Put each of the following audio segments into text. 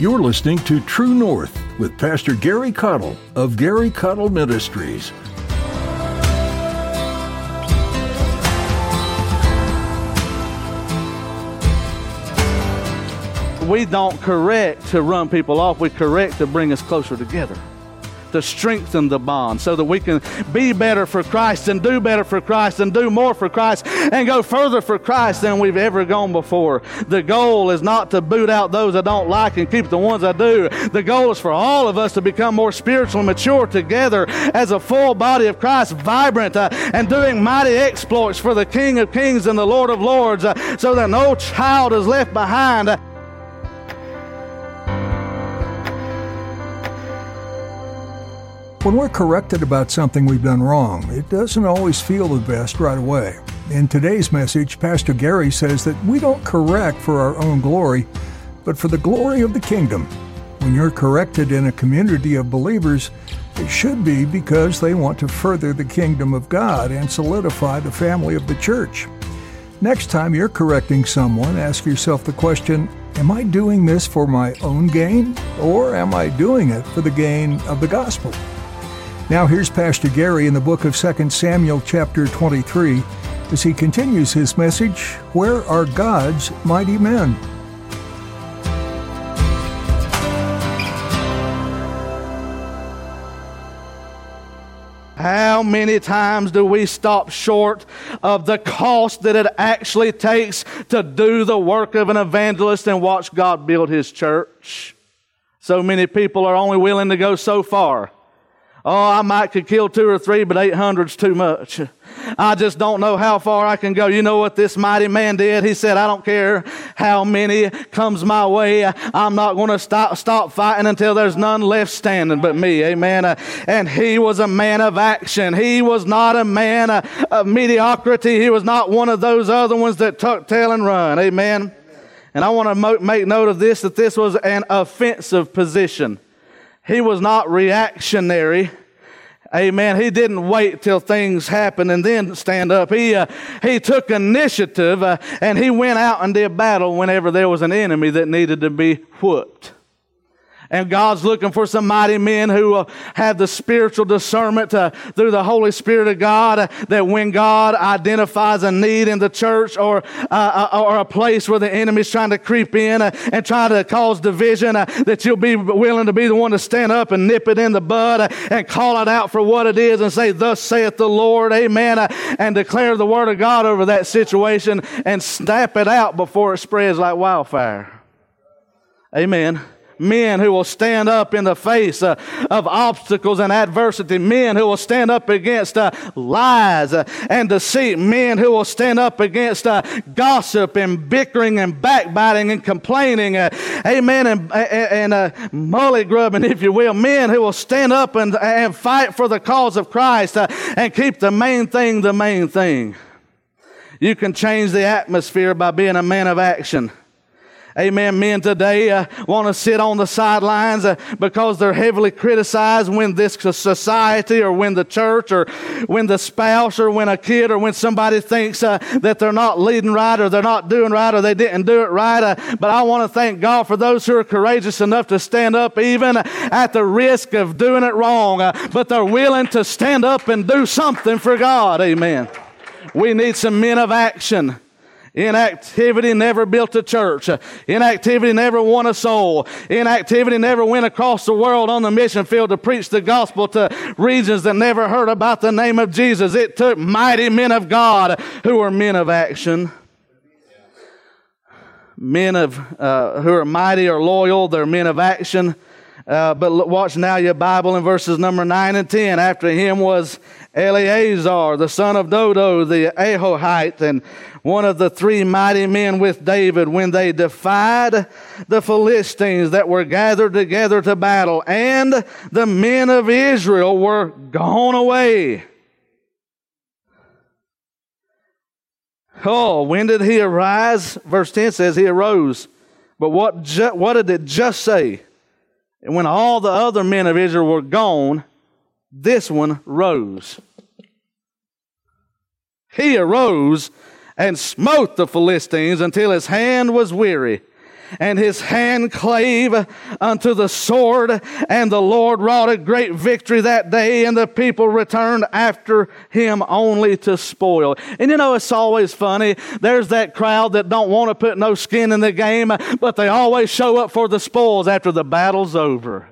You're listening to True North with Pastor Gary Caudill of Gary Caudill Ministries. We don't correct to run people off, we correct to bring us closer together to strengthen the bond so that we can be better for Christ and do better for Christ and do more for Christ and go further for Christ than we've ever gone before. The goal is not to boot out those I don't like and keep the ones I do. The goal is for all of us to become more spiritually mature together as a full body of Christ, vibrant uh, and doing mighty exploits for the King of Kings and the Lord of Lords uh, so that no child is left behind. When we're corrected about something we've done wrong, it doesn't always feel the best right away. In today's message, Pastor Gary says that we don't correct for our own glory, but for the glory of the kingdom. When you're corrected in a community of believers, it should be because they want to further the kingdom of God and solidify the family of the church. Next time you're correcting someone, ask yourself the question Am I doing this for my own gain, or am I doing it for the gain of the gospel? Now here's Pastor Gary in the book of 2 Samuel chapter 23 as he continues his message, Where are God's mighty men? How many times do we stop short of the cost that it actually takes to do the work of an evangelist and watch God build his church? So many people are only willing to go so far. Oh, I might could kill two or three, but 800's too much. I just don't know how far I can go. You know what this mighty man did? He said, I don't care how many comes my way. I'm not going to stop, stop fighting until there's none left standing but me. Amen. Uh, and he was a man of action. He was not a man of mediocrity. He was not one of those other ones that tuck tail and run. Amen. And I want to make note of this, that this was an offensive position. He was not reactionary. Amen. He didn't wait till things happened and then stand up. He, uh, he took initiative uh, and he went out and did battle whenever there was an enemy that needed to be whooped. And God's looking for some mighty men who uh, have the spiritual discernment uh, through the Holy Spirit of God uh, that when God identifies a need in the church or, uh, uh, or a place where the enemy's trying to creep in and try to cause division, that you'll be willing to be the one to stand up and nip it in the bud and call it out for what it is and say, Thus saith the Lord, amen, and declare the word of God over that situation and snap it out before it spreads like wildfire. Amen men who will stand up in the face uh, of obstacles and adversity, men who will stand up against uh, lies uh, and deceit, men who will stand up against uh, gossip and bickering and backbiting and complaining, uh, amen, and, and, uh, mully grubbing, if you will, men who will stand up and, and fight for the cause of Christ and keep the main thing the main thing. You can change the atmosphere by being a man of action amen, men today uh, want to sit on the sidelines uh, because they're heavily criticized when this society or when the church or when the spouse or when a kid or when somebody thinks uh, that they're not leading right or they're not doing right or they didn't do it right. Uh, but I want to thank God for those who are courageous enough to stand up even at the risk of doing it wrong, uh, but they're willing to stand up and do something for God. Amen. We need some men of action. Inactivity never built a church. Inactivity never won a soul. Inactivity never went across the world on the mission field to preach the gospel to regions that never heard about the name of Jesus. It took mighty men of God who were men of action. Men of uh, who are mighty or loyal, they're men of action. Uh, but watch now your Bible in verses number 9 and 10. After him was Eleazar, the son of Dodo, the Ahohite, and one of the three mighty men with David when they defied the Philistines that were gathered together to battle, and the men of Israel were gone away. Oh, when did he arise? Verse 10 says he arose. But what, ju- what did it just say? And when all the other men of Israel were gone, this one rose. He arose and smote the Philistines until his hand was weary. and his hand clave unto the sword, and the Lord wrought a great victory that day, and the people returned after him only to spoil. And you know, it's always funny. There's that crowd that don't want to put no skin in the game, but they always show up for the spoils after the battle's over.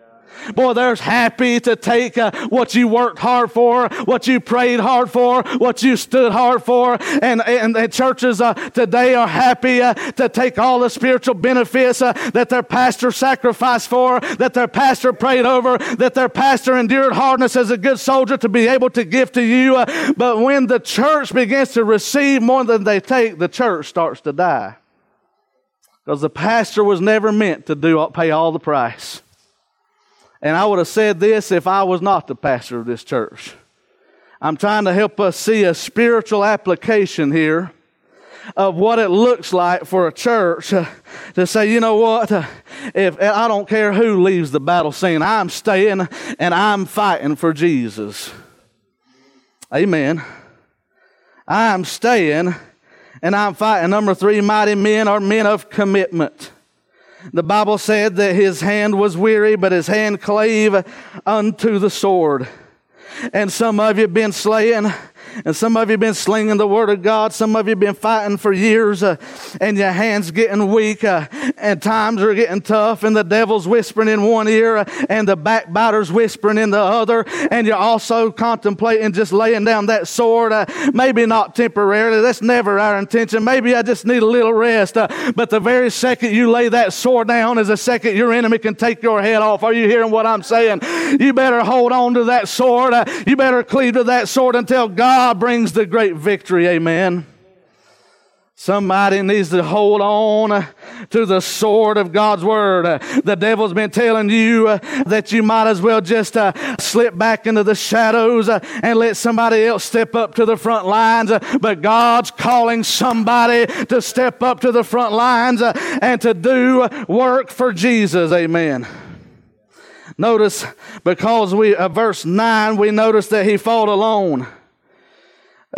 Boy, they're happy to take uh, what you worked hard for, what you prayed hard for, what you stood hard for. And, and, and churches uh, today are happy uh, to take all the spiritual benefits uh, that their pastor sacrificed for, that their pastor prayed over, that their pastor endured hardness as a good soldier to be able to give to you. Uh, but when the church begins to receive more than they take, the church starts to die. Because the pastor was never meant to do pay all the price. And I would have said this if I was not the pastor of this church. I'm trying to help us see a spiritual application here of what it looks like for a church to say, you know what, if I don't care who leaves the battle scene, I'm staying and I'm fighting for Jesus. Amen. I'm staying and I'm fighting. Number three, mighty men are men of commitment. The Bible said that his hand was weary, but his hand clave unto the sword. And some of you been slaying and some of you have been slinging the word of God. Some of you been fighting for years, uh, and your hands getting weak, uh, and times are getting tough, and the devil's whispering in one ear, uh, and the backbiter's whispering in the other, and you're also contemplating just laying down that sword. Uh, maybe not temporarily. That's never our intention. Maybe I just need a little rest. Uh, but the very second you lay that sword down is the second your enemy can take your head off. Are you hearing what I'm saying? You better hold on to that sword. Uh, you better cleave to that sword until God God brings the great victory. Amen. Somebody needs to hold on to the sword of God's word. The devil's been telling you uh, that you might as well just uh, slip back into the shadows uh, and let somebody else step up to the front lines. But God's calling somebody to step up to the front lines and to do work for Jesus. Amen. Notice, because we, uh, verse 9, we notice that he fought alone.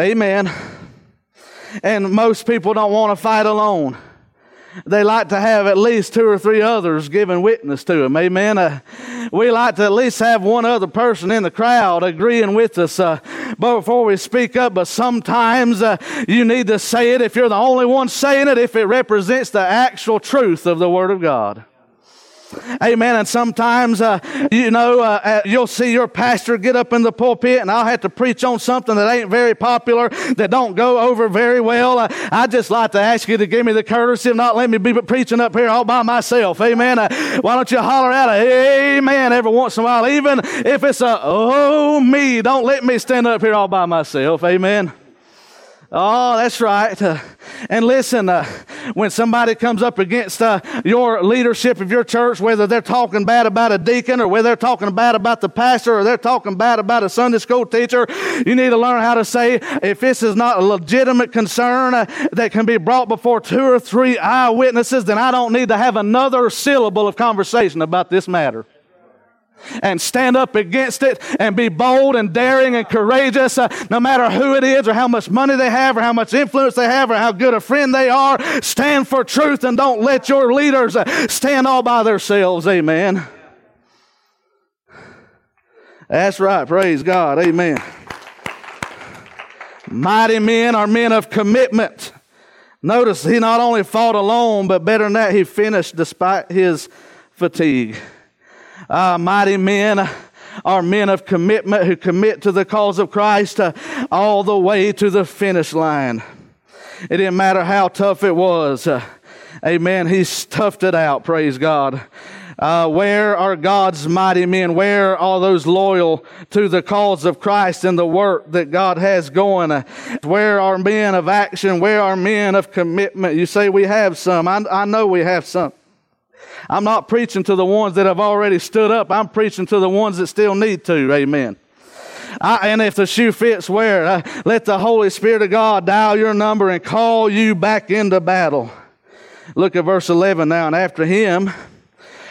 Amen. And most people don't want to fight alone. They like to have at least two or three others giving witness to them. Amen. Uh, we like to at least have one other person in the crowd agreeing with us uh, before we speak up. But sometimes uh, you need to say it if you're the only one saying it, if it represents the actual truth of the Word of God. Amen. And sometimes, uh, you know, uh, uh, you'll see your pastor get up in the pulpit and I'll have to preach on something that ain't very popular, that don't go over very well. Uh, I'd just like to ask you to give me the courtesy of not letting me be preaching up here all by myself. Amen. Uh, why don't you holler out a amen every once in a while, even if it's a, oh, me. Don't let me stand up here all by myself. Amen. Oh, that's right. Uh, and listen, uh, when somebody comes up against uh, your leadership of your church, whether they're talking bad about a deacon or whether they're talking bad about the pastor or they're talking bad about a Sunday school teacher, you need to learn how to say, if this is not a legitimate concern uh, that can be brought before two or three eyewitnesses, then I don't need to have another syllable of conversation about this matter and stand up against it and be bold and daring and courageous, uh, no matter who it is or how much money they have or how much influence they have or how good a friend they are. Stand for truth and don't let your leaders uh, stand all by themselves. Amen. That's right. Praise God. Amen. Mighty men are men of commitment. Notice he not only fought alone, but better than that, he finished despite his fatigue uh, mighty men are men of commitment who commit to the cause of Christ uh, all the way to the finish line. It didn't matter how tough it was. Uh, amen. He toughed it out. Praise God. Uh, where are God's mighty men? Where are those loyal to the cause of Christ and the work that God has going? Uh, where are men of action? Where are men of commitment? You say we have some. I, I know we have some. I'm not preaching to the ones that have already stood up. I'm preaching to the ones that still need to. Amen. I, and if the shoe fits, wear it. Let the Holy Spirit of God dial your number and call you back into battle. Look at verse 11 now. And after him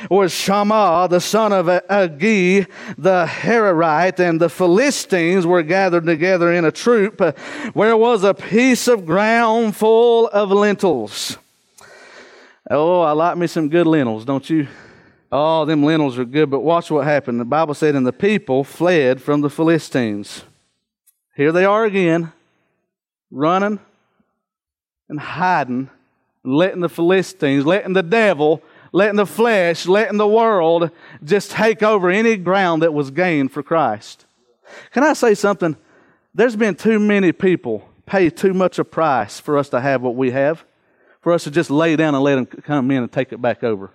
was Shammah, the son of Agee, the Hararite, and the Philistines were gathered together in a troop uh, where was a piece of ground full of lentils. Oh, I like me some good lentils, don't you? Oh, them lentils are good, but watch what happened. The Bible said, and the people fled from the Philistines. Here they are again, running and hiding, letting the Philistines, letting the devil, letting the flesh, letting the world just take over any ground that was gained for Christ. Can I say something? There's been too many people pay too much a price for us to have what we have for us to just lay down and let them come in and take it back over.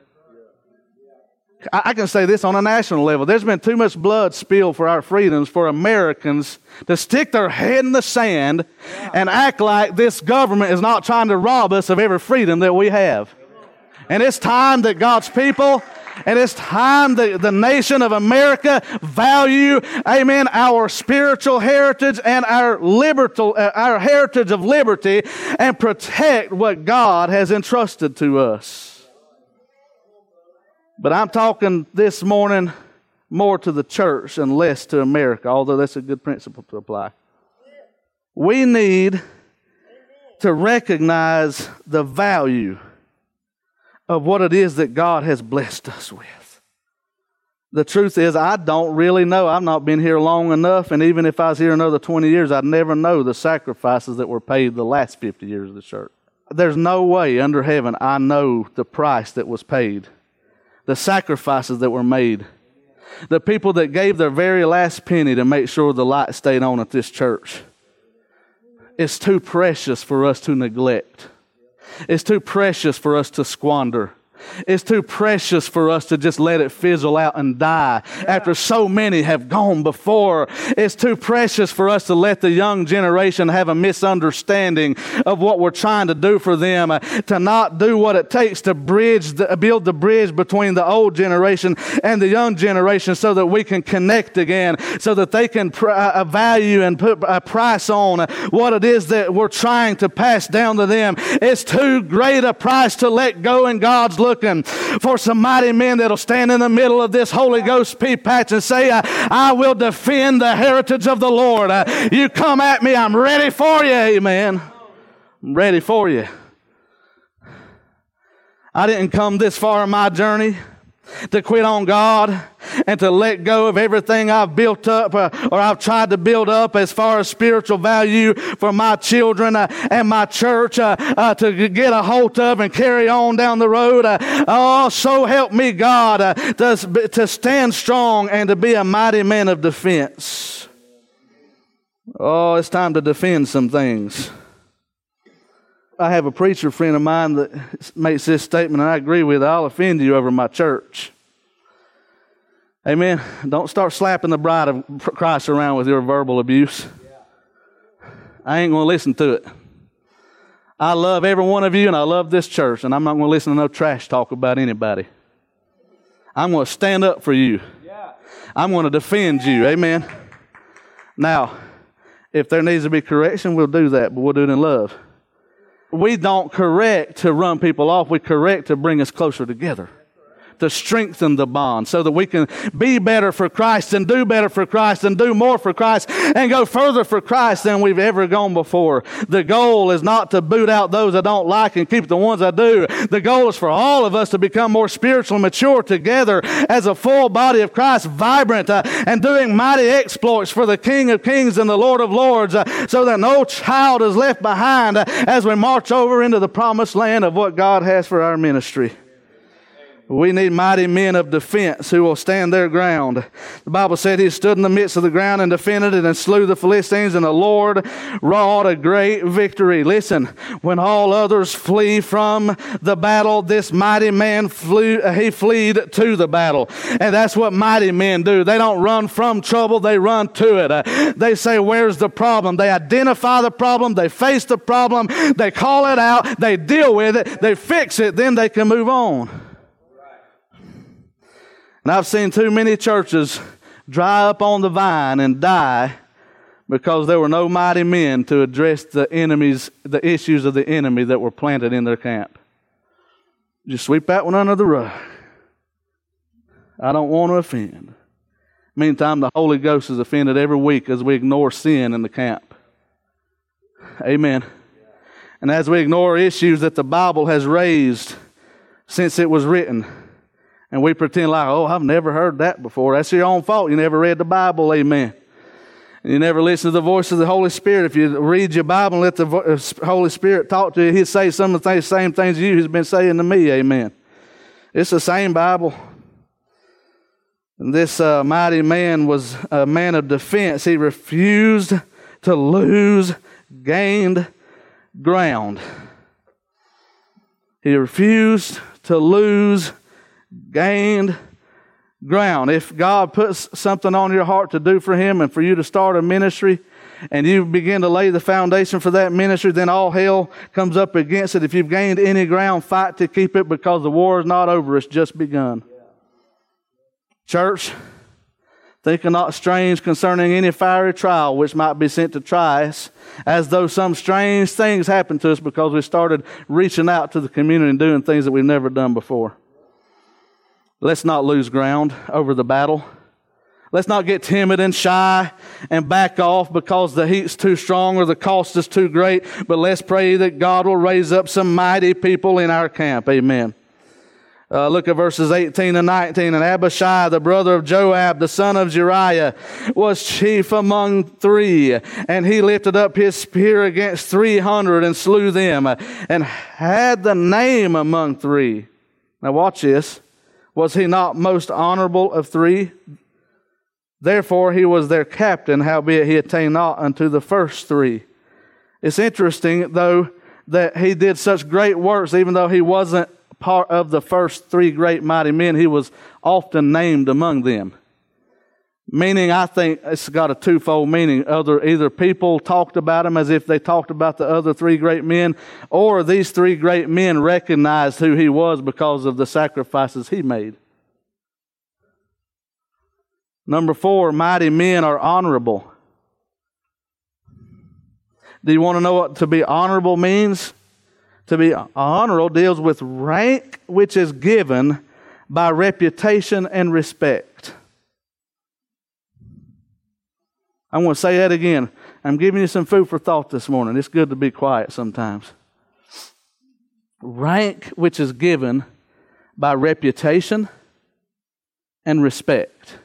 I can say this on a national level. There's been too much blood spilled for our freedoms for Americans to stick their head in the sand and act like this government is not trying to rob us of every freedom that we have. And it's time that God's people and it's time that the nation of America value, amen, our spiritual heritage and our libertal, uh, our heritage of liberty and protect what God has entrusted to us. But I'm talking this morning more to the church and less to America, although that's a good principle to apply. We need to recognize the value of what it is that God has blessed us with. The truth is, I don't really know. I've not been here long enough, and even if I was here another 20 years, I'd never know the sacrifices that were paid the last 50 years of the church. There's no way under heaven I know the price that was paid, the sacrifices that were made, the people that gave their very last penny to make sure the light stayed on at this church. It's too precious for us to neglect. It's too precious for us to squander. It's too precious for us to just let it fizzle out and die after so many have gone before. It's too precious for us to let the young generation have a misunderstanding of what we're trying to do for them, uh, to not do what it takes to bridge, the, build the bridge between the old generation and the young generation so that we can connect again, so that they can pr- uh, value and put a price on what it is that we're trying to pass down to them. It's too great a price to let go in God's look looking for some mighty men that'll stand in the middle of this Holy Ghost pea patch and say, I, will defend the heritage of the Lord. Uh, you come at me, I'm ready for you. Amen. I'm ready for you. I didn't come this far in my journey to quit on God and to let go of everything I've built up uh, or I've tried to build up as far as spiritual value for my children uh, and my church uh, to get a hold of and carry on down the road. Oh, so help me God to stand strong and to be a mighty man of defense. Oh, it's time to defend some things. I have a preacher friend of mine that makes this statement, and I agree with it. I'll offend you over my church. Amen. Don't start slapping the bride of Christ around with your verbal abuse. I ain't going to listen to it. I love every one of you, and I love this church, and I'm not going to listen to no trash talk about anybody. I'm going to stand up for you. I'm going to defend you. Amen. Now, if there needs to be correction, we'll do that, but we'll do it in love we don't correct to run people off, we correct to bring us closer together to strengthen the bond so that we can be better for Christ and do better for Christ and do more for Christ and go further for Christ than we've ever gone before. The goal is not to boot out those I don't like and keep the ones I do. The goal is for all of us to become more spiritually mature together as a full body of Christ, vibrant uh, and doing mighty exploits for the King of Kings and the Lord of Lords uh, so that no child is left behind uh, as we march over into the promised land of what God has for our ministry. We need mighty men of defense who will stand their ground. The Bible said he stood in the midst of the ground and defended it and slew the Philistines, and the Lord wrought a great victory. Listen, when all others flee from the battle, this mighty man flew, he fled to the battle. And that's what mighty men do. They don't run from trouble, they run to it. Uh, they say, Where's the problem? They identify the problem, they face the problem, they call it out, they deal with it, they fix it, then they can move on. And I've seen too many churches dry up on the vine and die because there were no mighty men to address the enemies, the issues of the enemy that were planted in their camp. Just sweep that one under the rug. I don't want to offend. Meantime, the Holy Ghost is offended every week as we ignore sin in the camp. Amen. And as we ignore issues that the Bible has raised since it was written. And we pretend like, oh, I've never heard that before. That's your own fault. You never read the Bible, amen. You never listen to the voice of the Holy Spirit. If you read your Bible and let the uh, Holy Spirit talk to you, He'll say some of the same things you He's been saying to me, amen. It's the same Bible. And this uh, mighty man was a man of defense. He refused to lose gained ground. He refused to lose gained ground. If God puts something on your heart to do for Him and for you to start a ministry, and you begin to lay the foundation for that ministry, then all hell comes up against it. If you've gained any ground, fight to keep it because the war is not over, it's just begun. Church, think not strange concerning any fiery trial which might be sent to try us, as though some strange things happened to us because we started reaching out to the community and doing things that we've never done before. Let's not lose ground over the battle. Let's not get timid and shy and back off because the heat's too strong or the cost is too great, but let's pray that God will raise up some mighty people in our camp. Amen. Uh, look at verses 18 and 19. And Abishai, the brother of Joab, the son of Zeruiah, was chief among three. And he lifted up his spear against 300 and slew them and had the name among three. Now watch this. Was he not most honorable of three? Therefore he was their captain, howbeit he attained not unto the first three. It's interesting, though, that he did such great works, even though he wasn't part of the first three great mighty men, he was often named among them. Meaning, I think it's got a twofold meaning. Other, either people talked about him as if they talked about the other three great men, or these three great men recognized who he was because of the sacrifices he made. Number four, mighty men are honorable. Do you want to know what to be honorable means? To be honorable deals with rank which is given by reputation and respect. I want to say that again. I'm giving you some food for thought this morning. It's good to be quiet sometimes. Rank which is given by reputation and respect.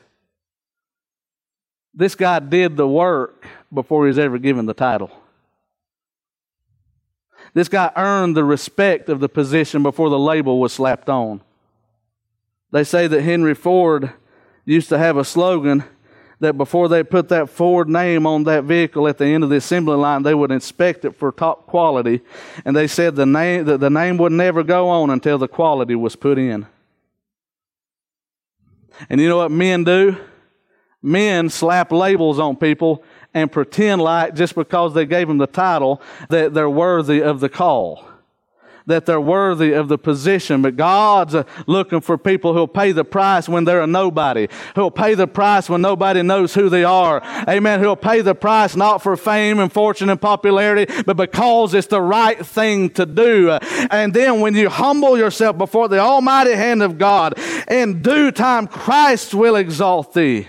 This guy did the work before he was ever given the title. This guy earned the respect of the position before the label was slapped on. They say that Henry Ford used to have a slogan that before they put that Ford name on that vehicle at the end of the assembly line, they would inspect it for top quality. And they said the name, that the name would never go on until the quality was put in. And you know what men do? Men slap labels on people and pretend like just because they gave them the title that they're worthy of the call that they're worthy of the position. But God's looking for people who'll pay the price when they're a nobody, who'll pay the price when nobody knows who they are. Amen. Who'll pay the price not for fame and fortune and popularity, but because it's the right thing to do. And then when you humble yourself before the almighty hand of God, in due time Christ will exalt thee.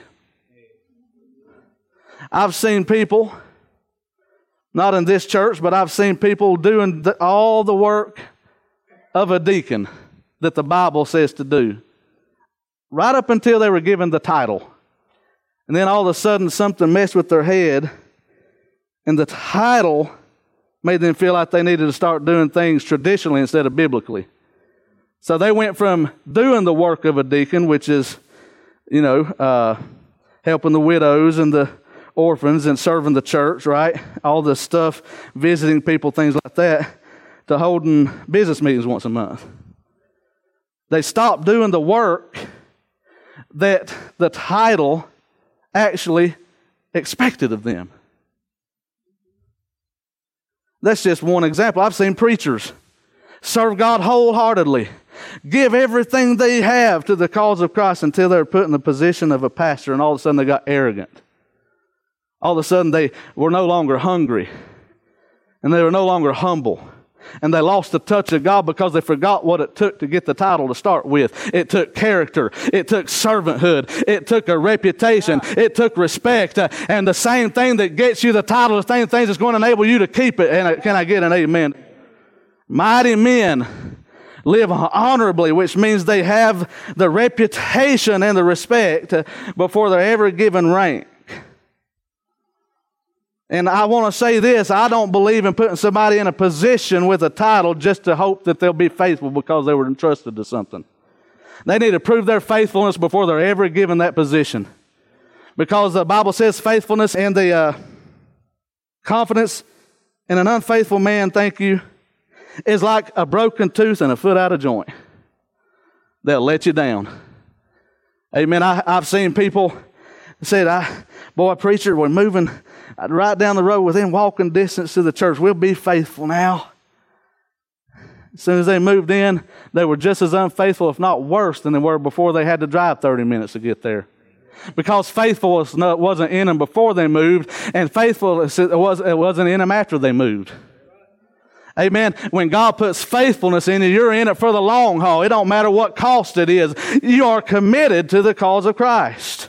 I've seen people not in this church, but I've seen people doing the, all the work of a deacon that the Bible says to do, right up until they were given the title. And then all of a sudden, something messed with their head, and the title made them feel like they needed to start doing things traditionally instead of biblically. So they went from doing the work of a deacon, which is, you know, uh, helping the widows and the orphans and serving the church, right? All this stuff, visiting people, things like that, to holding business meetings once a month. They stopped doing the work that the title actually expected of them. That's just one example. I've seen preachers serve God wholeheartedly, give everything they have to the cause of Christ until they're put in the position of a pastor, and all of a sudden they got arrogant all of a sudden they were no longer hungry and they were no longer humble. And they lost the touch of God because they forgot what it took to get the title to start with. It took character. It took servanthood. It took a reputation. It took respect. Uh, and the same thing that gets you the title, the same thing that's going to enable you to keep it. And uh, can I get an amen? Mighty men live honorably, which means they have the reputation and the respect before they're ever given rank. And I want to say this I don't believe in putting somebody in a position with a title just to hope that they'll be faithful because they were entrusted to something. They need to prove their faithfulness before they're ever given that position. Because the Bible says faithfulness and the uh, confidence in an unfaithful man, thank you, is like a broken tooth and a foot out of joint. They'll let you down. Amen. I, have seen people said, I, boy, preacher, we're moving right down the road within walking distance to the church. We'll be faithful now. As soon as they moved in, they were just as unfaithful, if not worse, than they were before they had to drive 30 minutes to get there. Because faithfulness wasn't in them before they moved, and faithfulness wasn't in them after they moved. Amen. When God puts faithfulness in you, you're in it for the long haul. It don't matter what cost it is. You are committed to the cause of Christ.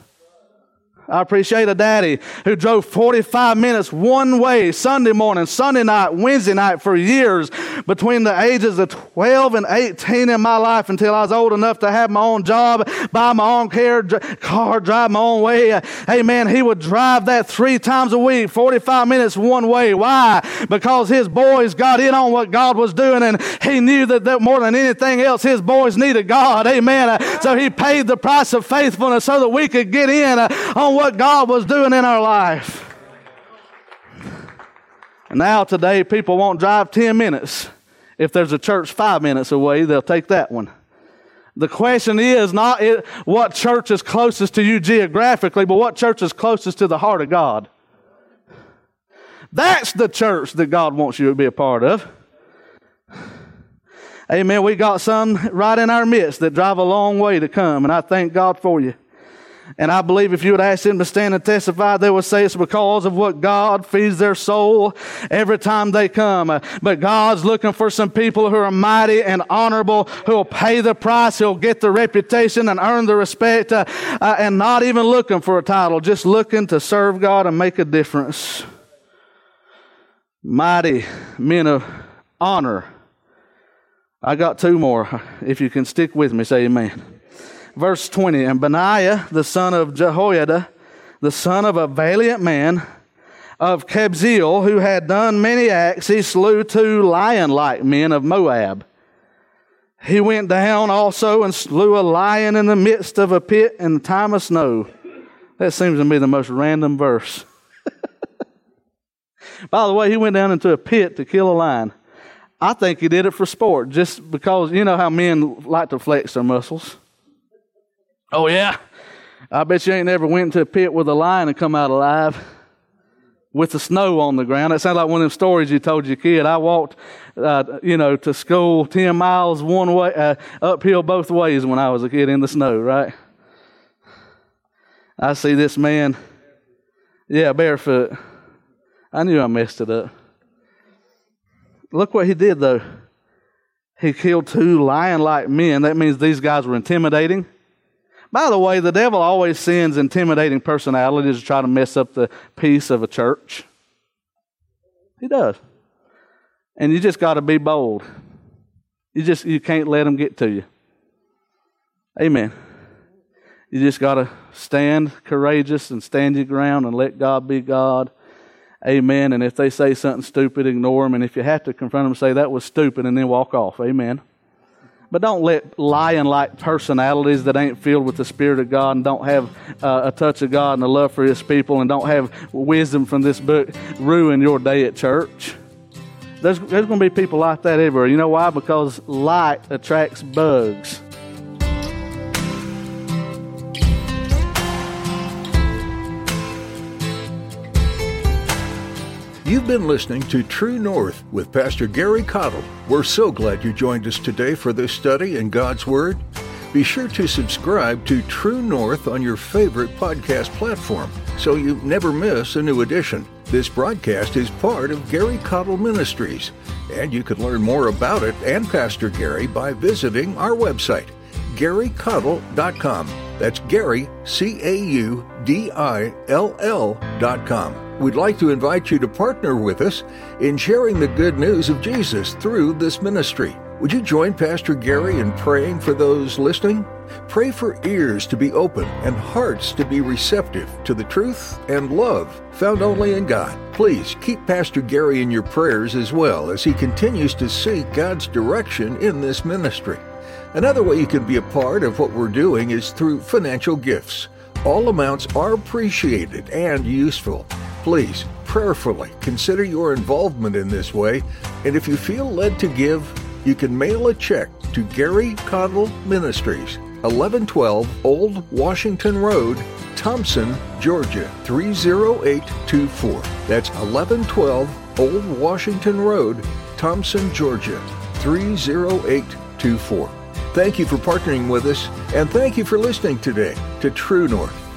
I appreciate a daddy who drove 45 minutes one way Sunday morning, Sunday night, Wednesday night for years between the ages of 12 and 18 in my life until I was old enough to have my own job, buy my own car, car drive my own way. Hey man, he would drive that three times a week, 45 minutes one way. Why? Because his boys got in on what God was doing and he knew that, that more than anything else, his boys needed God. Amen. So he paid the price of faithfulness so that we could get in on what God was doing in our life. And now, today, people won't drive 10 minutes. If there's a church five minutes away, they'll take that one. The question is not what church is closest to you geographically, but what church is closest to the heart of God. That's the church that God wants you to be a part of. Amen. We got some right in our midst that drive a long way to come, and I thank God for you. And I believe if you would ask them to stand and testify, they would say it's because of what God feeds their soul every time they come. But God's looking for some people who are mighty and honorable, who will pay the price, who'll get the reputation and earn the respect, uh, uh, and not even looking for a title, just looking to serve God and make a difference. Mighty men of honor. I got two more. If you can stick with me, say amen verse 20 And Benaiah, the son of Jehoiada, the son of a valiant man of Kabzeel, who had done many acts, he slew two lion like men of Moab. He went down also and slew a lion in the midst of a pit in the time of snow. That seems to me the most random verse. By the way, he went down into a pit to kill a lion. I think he did it for sport, just because you know how men like to flex their muscles. Oh, yeah? I bet you ain't never went into a pit with a lion and come out alive with the snow on the ground. That sounds like one of them stories you told your kid. I walked, uh, you know, to school 10 miles one way, uh, uphill both ways when I was a kid in the snow, right? I see this man, yeah, barefoot. I knew I messed it up. Look what he did, though. He killed two lion like men. That means these guys were intimidating. By the way, the devil always sends intimidating personalities to try to mess up the peace of a church. He does. And you just got to be bold. You just you can't let them get to you. Amen. You just got to stand courageous and stand your ground and let God be God. Amen. And if they say something stupid, ignore them. And if you have to confront them, say that was stupid and then walk off. Amen. But don't let lion like personalities that ain't filled with the Spirit of God and don't have uh, a touch of God and a love for His people and don't have wisdom from this book ruin your day at church. There's, there's going to be people like that everywhere. You know why? Because light attracts bugs. You've been listening to True North with Pastor Gary Caudill. We're so glad you joined us today for this study in God's Word. Be sure to subscribe to True North on your favorite podcast platform so you never miss a new edition. This broadcast is part of Gary Caudill Ministries, and you can learn more about it and Pastor Gary by visiting our website, garycaudill.com. That's Gary, C A U D I L L.com. We'd like to invite you to partner with us in sharing the good news of Jesus through this ministry. Would you join Pastor Gary in praying for those listening? Pray for ears to be open and hearts to be receptive to the truth and love found only in God. Please keep Pastor Gary in your prayers as well as he continues to seek God's direction in this ministry. Another way you can be a part of what we're doing is through financial gifts. All amounts are appreciated and useful. Please prayerfully consider your involvement in this way, and if you feel led to give, you can mail a check to Gary Caudill Ministries, 1112 Old Washington Road, Thomson, Georgia 30824. That's 1112 Old Washington Road, Thomson, Georgia 30824. Thank you for partnering with us, and thank you for listening today to True North.